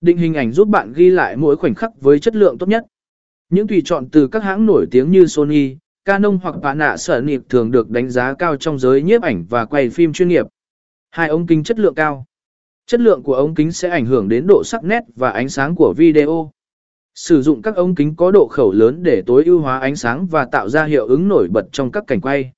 Định hình ảnh giúp bạn ghi lại mỗi khoảnh khắc với chất lượng tốt nhất. Những tùy chọn từ các hãng nổi tiếng như Sony, Canon hoặc Panasonic thường được đánh giá cao trong giới nhiếp ảnh và quay phim chuyên nghiệp. Hai ống kính chất lượng cao. Chất lượng của ống kính sẽ ảnh hưởng đến độ sắc nét và ánh sáng của video. Sử dụng các ống kính có độ khẩu lớn để tối ưu hóa ánh sáng và tạo ra hiệu ứng nổi bật trong các cảnh quay.